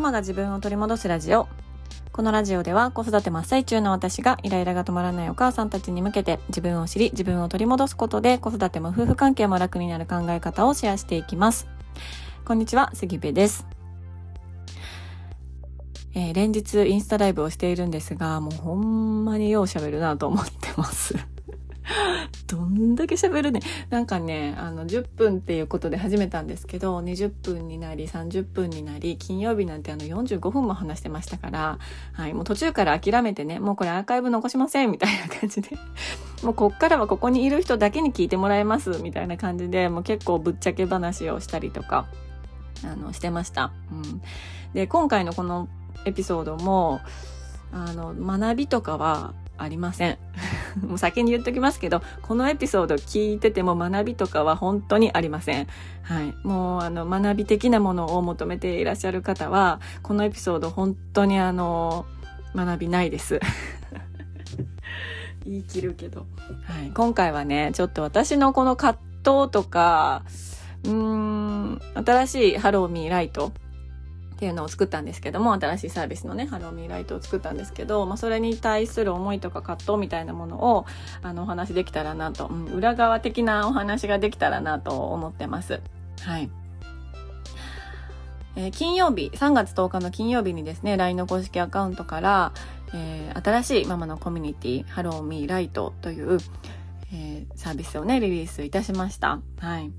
ママが自分を取り戻すラジオ。このラジオでは子育て真っ最中の私がイライラが止まらないお母さんたちに向けて自分を知り自分を取り戻すことで子育ても夫婦関係も楽になる考え方をシェアしていきます。こんにちは杉部です。えー、連日インスタライブをしているんですが、もうほんまによう喋るなと思ってます。どんだけ喋るね。なんかね、あの、10分っていうことで始めたんですけど、20分になり、30分になり、金曜日なんてあの45分も話してましたから、はい、もう途中から諦めてね、もうこれアーカイブ残しません、みたいな感じで、もうこっからはここにいる人だけに聞いてもらえます、みたいな感じで、もう結構ぶっちゃけ話をしたりとか、あの、してました。うん。で、今回のこのエピソードも、あの、学びとかはありません。もう先に言っときますけど、このエピソード聞いてても学びとかは本当にありません。はい。もうあの学び的なものを求めていらっしゃる方は、このエピソード本当にあの、学びないです。言い切るけど。はい。今回はね、ちょっと私のこの葛藤とか、うーん、新しいハローミーライトっていうのを作ったんですけども、新しいサービスのね、ハローミーライトを作ったんですけど、まあ、それに対する思いとか葛藤みたいなものを、あの、お話できたらなと、うん、裏側的なお話ができたらなと思ってます。はい。え、金曜日、3月10日の金曜日にですね、LINE の公式アカウントから、えー、新しいママのコミュニティ、ハローミーライトという、えー、サービスをね、リリースいたしました。はい。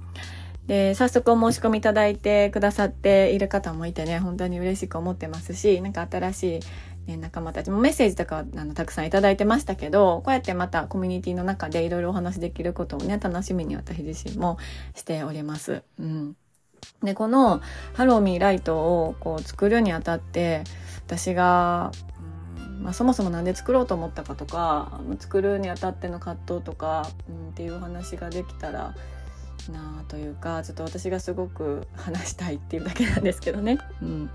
で、早速お申し込みいただいてくださっている方もいてね、本当に嬉しく思ってますし、なんか新しい、ね、仲間たちもメッセージとかあのたくさんいただいてましたけど、こうやってまたコミュニティの中でいろいろお話できることをね、楽しみに私自身もしております。うん。で、このハローミーライトをこう作るにあたって、私が、まあ、そもそも何で作ろうと思ったかとか作るにあたっての葛藤とか、うん、っていう話ができたらなというかちょっと私がすごく話したいっていうだけなんですけどね。うん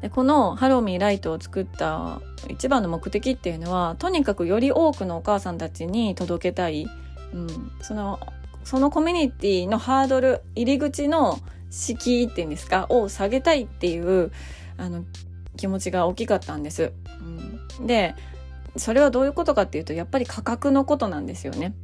でこのハローミーライトを作った一番の目的っていうのはとにかくより多くのお母さんたちに届けたい、うん、そのそのコミュニティのハードル入り口の敷居っていうんですかを下げたいっていうあの気持ちが大きかったんです。うん、でそれはどういうことかっていうとやっぱり価格のことなんですよね。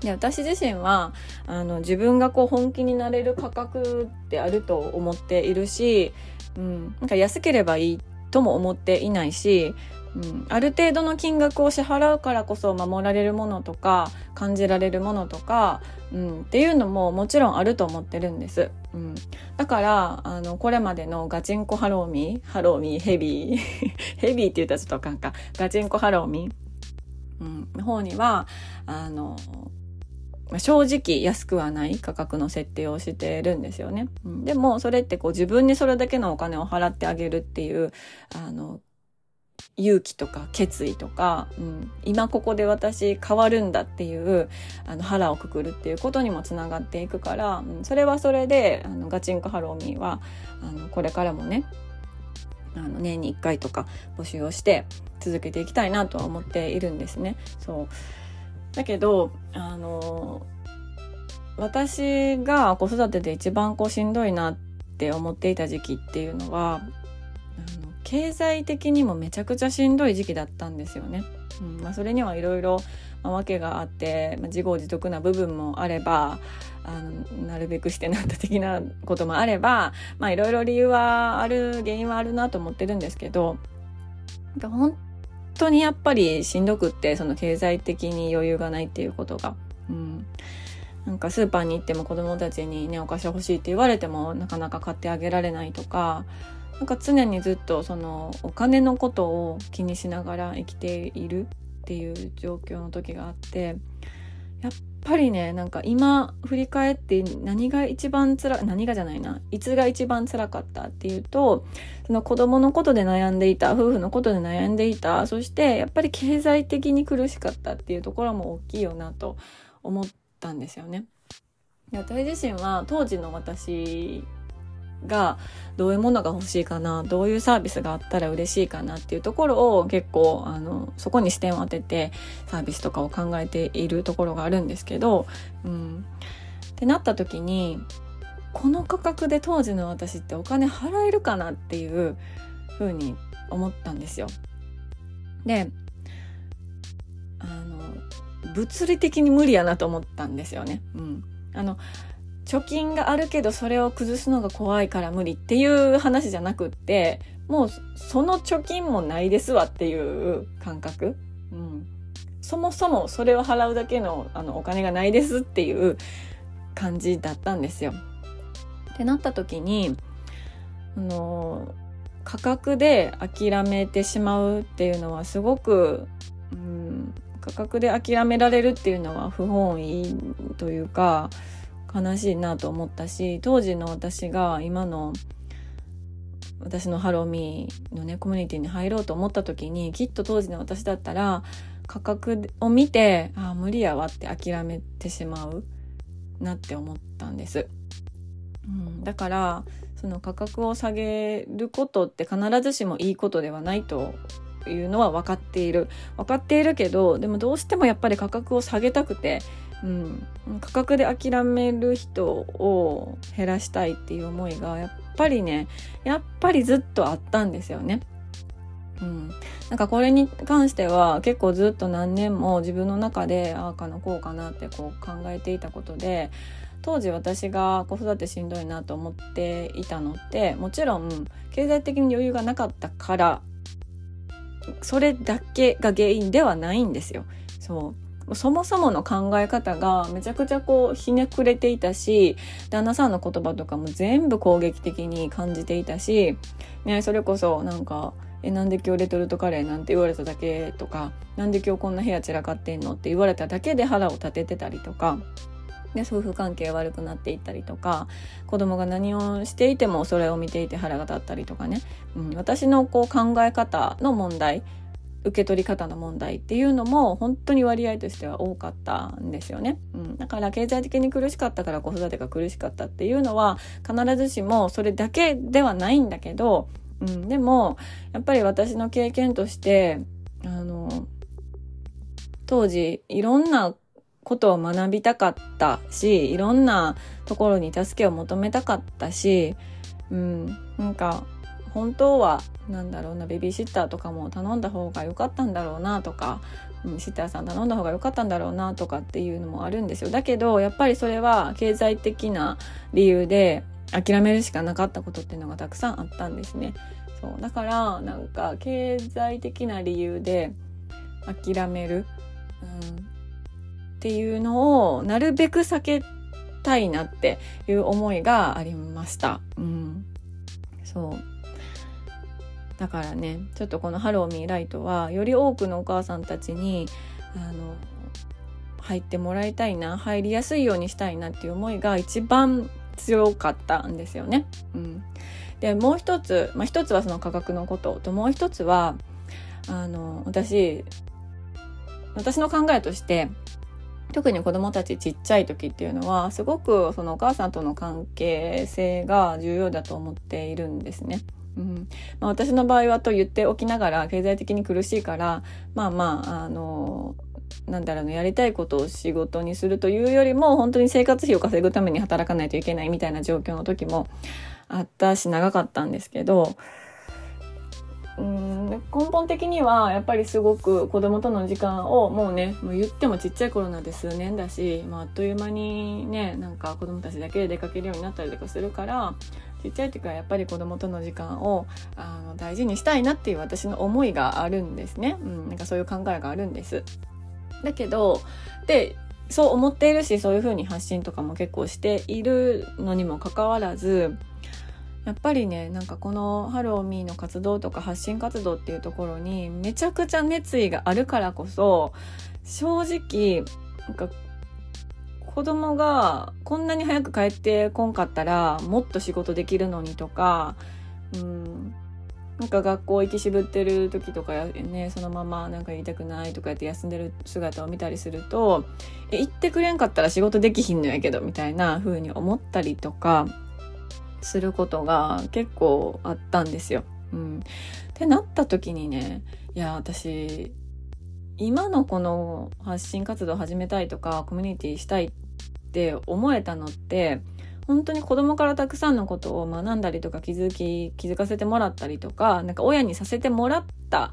で私自身はあの自分がこう本気になれる価格であると思っているし、うん、なんか安ければいいとも思っていないし、うん、ある程度の金額を支払うからこそ守られるものとか感じられるものとか、うん、っていうのももちろんあると思ってるんです。うん、だからあのこれまでのガチンコハローミーハローミーヘビー ヘビーって言ったらちょっとあかんかガチンコハローミー、うん、の方にはあの正直安くはない価格の設定をしてるんですよね。でもそれってこう自分にそれだけのお金を払ってあげるっていうあの勇気とか決意とか、うん、今ここで私変わるんだっていうあの腹をくくるっていうことにもつながっていくから、うん、それはそれであのガチンコハローミーはあのこれからもねあの年に1回とか募集をして続けていきたいなとは思っているんですね。そうだけどあの私が子育てで一番こうしんどいなって思っていた時期っていうのはあの経済的にもめちゃくちゃしんどい時期だったんですよね。うんまあ、それにはいろいろ訳があって、まあ、自業自得な部分もあればあのなるべくしてなった的なこともあればいろいろ理由はある原因はあるなと思ってるんですけど本当にやっぱりしんどくってその経済的に余裕がないっていうことが。うんなんかスーパーに行っても子どもたちにねお菓子欲しいって言われてもなかなか買ってあげられないとかなんか常にずっとそのお金のことを気にしながら生きているっていう状況の時があってやっぱりねなんか今振り返って何が一番つら何がじゃないないつが一番つらかったっていうとその子供のことで悩んでいた夫婦のことで悩んでいたそしてやっぱり経済的に苦しかったっていうところも大きいよなと思ったんですよね。私自身は当時の私がどういうものが欲しいかなどういうサービスがあったら嬉しいかなっていうところを結構あのそこに視点を当ててサービスとかを考えているところがあるんですけど、うん、ってなった時にこの価格で当時の私ってお金払えるかなっていうふうに思ったんですよ。であの物理的に無理やなと思ったんですよね。うん、あの貯金があるけどそれを崩すのが怖いから無理っていう話じゃなくってもうその貯金もないですわっていう感覚、うん、そもそもそれを払うだけのあのお金がないですっていう感じだったんですよ。ってなった時にあの価格で諦めてしまうっていうのはすごく、うん、価格で諦められるっていうのは不本意というか悲しいなと思ったし当時の私が今の私のハローミーのねコミュニティに入ろうと思った時にきっと当時の私だったら価格を見てああ無理やわって諦めてしまうなって思ったんです。うん、だからその価格を下げることって必ずしもいいことではないというのは分かっている分かっているけどでもどうしてもやっぱり価格を下げたくて、うん、価格で諦める人を減らしたいっていう思いがやっぱりねやっぱりずっとあったんですよね。うん、なんかこれに関しては結構ずっと何年も自分の中でああかなこうかなってこう考えていたことで当時私が子育てしんどいなと思っていたのってもちろん経済的に余裕がなかったからそれだけが原因ではないんですよ。そうそもそもの考え方がめちゃくちゃこうひねくれていたし旦那さんの言葉とかも全部攻撃的に感じていたし、ね、それこそなんか「えなんで今日レトルトカレーなんて言われただけ?」とか「なんで今日こんな部屋散らかってんの?」って言われただけで腹を立ててたりとか。で夫婦関係悪くなっていったりとか子供が何をしていてもそれを見ていて腹が立ったりとかね、うん、私のこう考え方の問題受け取り方の問題っていうのも本当に割合としては多かったんですよね、うん、だから経済的に苦しかったから子育てが苦しかったっていうのは必ずしもそれだけではないんだけど、うん、でもやっぱり私の経験としてあの当時いろんなことを学びたかったしいろんなところに助けを求めたかったし、うん、なんか本当はなんだろうなベビーシッターとかも頼んだ方が良かったんだろうなとか、うん、シッターさん頼んだ方が良かったんだろうなとかっていうのもあるんですよ。だけどやっぱりそれは経済的な理由で諦めるしかなかったことっていうのがたくさんあったんですね。そうだからなんか経済的な理由で諦める、うん、っていうのをなるべく避けたいなっていう思いがありました。うん、そう。だからねちょっとこの「ハローミーライト」はより多くのお母さんたちにあの入ってもらいたいな入りやすいようにしたいなっていう思いが一番強かったんですよね。うん、でもう一つ、まあ、一つはその価格のことともう一つはあの私私の考えとして特に子供たちちっちゃい時っていうのはすごくそのお母さんとの関係性が重要だと思っているんですね。うん。まあ、私の場合はと言っておきながら経済的に苦しいからまあまああのなんだろうねやりたいことを仕事にするというよりも本当に生活費を稼ぐために働かないといけないみたいな状況の時もあったし長かったんですけどうん根本的にはやっぱりすごく子供との時間をもうねもう言ってもちっちゃい頃なんて数年だし、まあ、あっという間にねなんか子供たちだけで出かけるようになったりとかするからちっちゃい時はやっぱり子供との時間をあの大事にしたいなっていう私の思いがあるんですね、うん、なんかそういう考えがあるんです。だけどでそう思っているしそういうふうに発信とかも結構しているのにもかかわらずやっぱりねなんかこのハローミーの活動とか発信活動っていうところにめちゃくちゃ熱意があるからこそ正直なんか子供がこんなに早く帰ってこんかったらもっと仕事できるのにとか、うん、なんか学校行き渋ってる時とかねそのままなんか言いたくないとかやって休んでる姿を見たりするとえ行ってくれんかったら仕事できひんのやけどみたいな風に思ったりとかすることが結構あったんですよ。うん、ってなった時にねいや私今のこの発信活動を始めたいとかコミュニティしたいっって思えたのって本当に子供からたくさんのことを学んだりとか気づき気づかせてもらったりとかなんか親にさせてもらった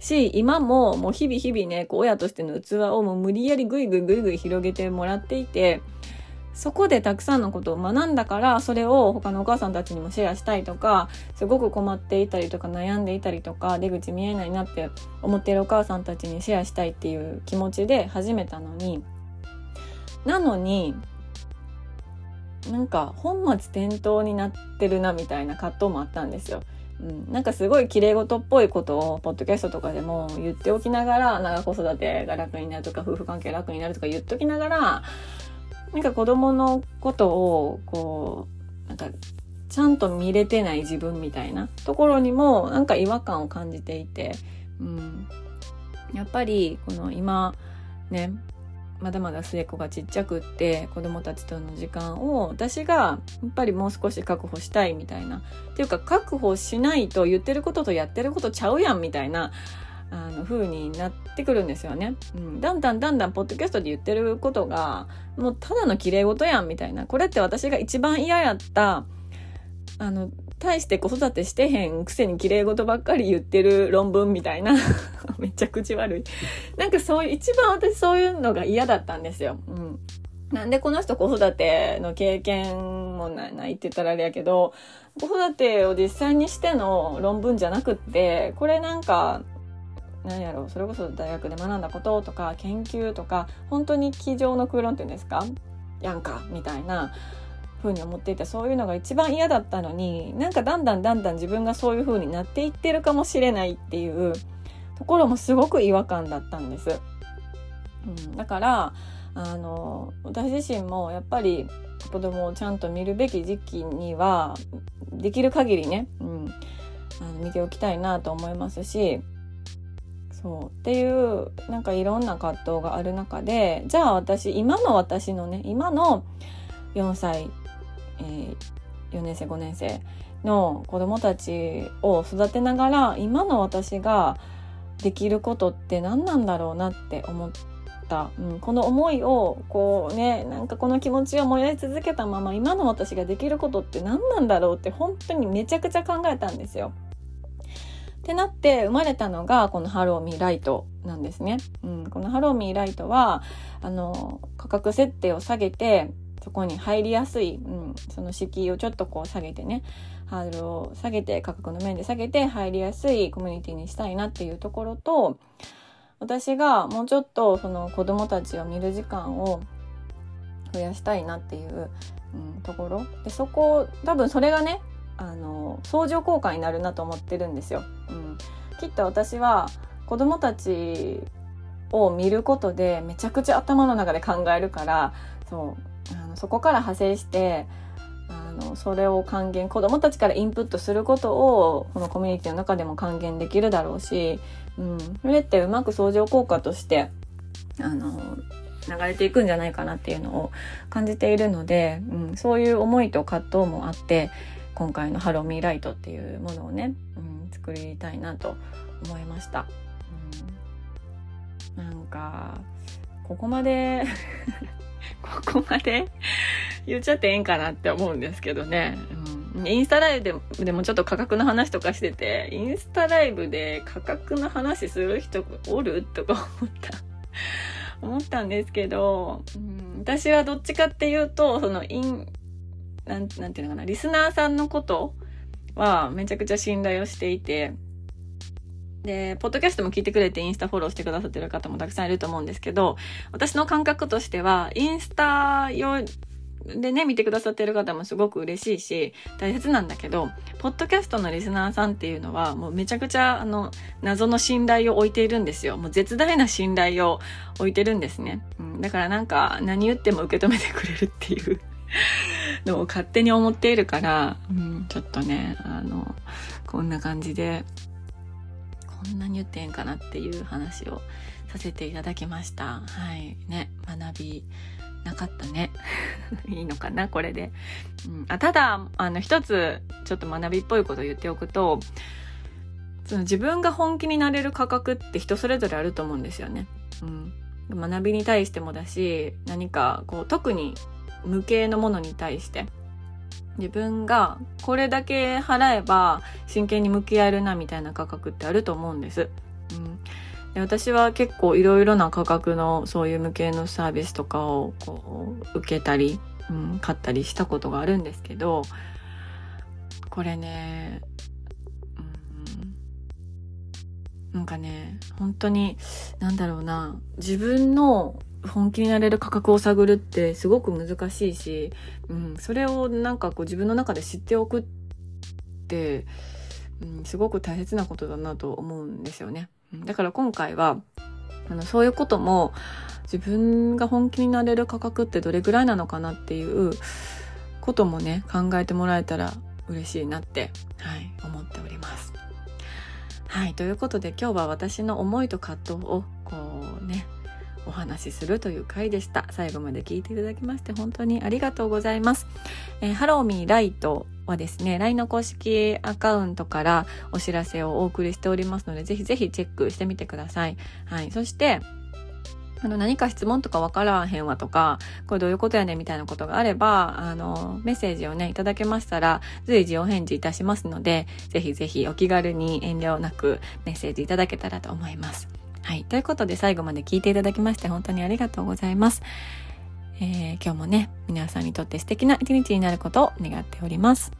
し今ももう日々日々ねこう親としての器をもう無理やりぐいぐいぐいぐい広げてもらっていてそこでたくさんのことを学んだからそれを他のお母さんたちにもシェアしたいとかすごく困っていたりとか悩んでいたりとか出口見えないなって思っているお母さんたちにシェアしたいっていう気持ちで始めたのになのになんか本末転倒になってるなみたいな葛藤もあったんですよ。うん、なんかすごい綺麗事っぽいことをポッドキャストとかでも言っておきながら長子育てが楽になるとか夫婦関係楽になるとか言っときながらなんか子供のことをこうなんかちゃんと見れてない自分みたいなところにもなんか違和感を感じていて、うん、やっぱりこの今ねまだまだ末っ子がちっちゃくって子供たちとの時間を私がやっぱりもう少し確保したいみたいな。っていうか確保しないと言ってることとやってることちゃうやんみたいなあの風になってくるんですよね、うん、だんだんだんだんポッドキャストで言ってることがもうただの綺麗事やんみたいな。これって私が一番嫌やったあの大して子育てしてへんくせに綺麗事ばっかり言ってる論文みたいな。めっちゃ口悪い。なんかそういう一番私そういうのが嫌だったんですよ、うん、なんでこの人子育ての経験もないって言ったらあれやけど子育てを実際にしての論文じゃなくってこれなんか何やろうそれこそ大学で学んだこととか研究とか本当に机上の空論っていうんですか？やんかみたいな。風に思っていてそういうのが一番嫌だったのになんかだんだんだんだん自分がそういう風になっていってるかもしれないっていうところもすごく違和感だったんです。うん、だからあの私自身もやっぱり子供をちゃんと見るべき時期にはできる限りね、うん、あの見ておきたいなと思いますしそうっていうなんかいろんな葛藤がある中でじゃあ私今の私のね今の4歳えー、4年生5年生の子供たちを育てながら今の私ができることって何なんだろうなって思った、うん、この思いをこうねなんかこの気持ちを燃やし続けたまま今の私ができることって何なんだろうって本当にめちゃくちゃ考えたんですよ。ってなって生まれたのがこのハローミーライトなんですね。うん、このハローミーライトはあの価格設定を下げてそこに入りやすい、うん、その敷居をちょっとこう下げてねハードルを下げて価格の面で下げて入りやすいコミュニティにしたいなっていうところと私がもうちょっとその子供たちを見る時間を増やしたいなっていう、うん、ところでそこ多分それがねあの相乗効果になるなと思ってるんですよ。うん、きっと私は子供たちを見ることでめちゃくちゃ頭の中で考えるからそうそこから派生してあのそれを還元子どもたちからインプットすることをこのコミュニティの中でも還元できるだろうし、うん、それってうまく相乗効果としてあの流れていくんじゃないかなっていうのを感じているので、うん、そういう思いと葛藤もあって今回の「ハローミーライト」っていうものをね、うん、作りたいなと思いました。うん、なんかここまで ここまで 言っちゃってええんかなって思うんですけどね。うん、インスタライブででもちょっと価格の話とかしてて、インスタライブで価格の話する人おるとか思った。思ったんですけど、うん、私はどっちかっていうと、そのイン、なん、なんていうのかな、リスナーさんのことはめちゃくちゃ信頼をしていて、で、ポッドキャストも聞いてくれてインスタフォローしてくださってる方もたくさんいると思うんですけど、私の感覚としては、インスタ用でね、見てくださってる方もすごく嬉しいし、大切なんだけど、ポッドキャストのリスナーさんっていうのは、もうめちゃくちゃ、あの、謎の信頼を置いているんですよ。もう絶大な信頼を置いてるんですね。うん、だからなんか、何言っても受け止めてくれるっていうのを勝手に思っているから、うん、ちょっとね、あの、こんな感じで、んなに言ってんかなっていう話をさせていただきました。はい。ね、学びなかったね。いいのかな、これで。うん、あただ、あの、一つ、ちょっと学びっぽいことを言っておくと、その自分が本気になれる価格って人それぞれあると思うんですよね。うん。学びに対してもだし、何かこう特に無形のものに対して、自分がこれだけ払えば真剣に向き合えるなみたいな価格ってあると思うんです。うん、で私は結構いろいろな価格のそういう無形のサービスとかをこう受けたり、うん、買ったりしたことがあるんですけどこれね、うん、なんかね本当になんだろうな自分の本気になれる価格を探るってすごく難しいし、うん、それをなんかこう自分の中で知っておくって、うん、すごく大切なことだなと思うんですよね。だから今回はあのそういうことも自分が本気になれる価格ってどれぐらいなのかなっていうこともね考えてもらえたら嬉しいなって、はい、思っております。はい、ということで今日は私の思いと葛藤をこうねお話しするという回でした。最後まで聞いていただきまして本当にありがとうございます。えー、ハローミーライトはですね、LINE の公式アカウントからお知らせをお送りしておりますので、ぜひぜひチェックしてみてください。はい。そして、あの、何か質問とかわからへんわとか、これどういうことやねんみたいなことがあれば、あの、メッセージをね、いただけましたら、随時お返事いたしますので、ぜひぜひお気軽に遠慮なくメッセージいただけたらと思います。はい。ということで最後まで聞いていただきまして本当にありがとうございます。えー、今日もね、皆さんにとって素敵な一日になることを願っております。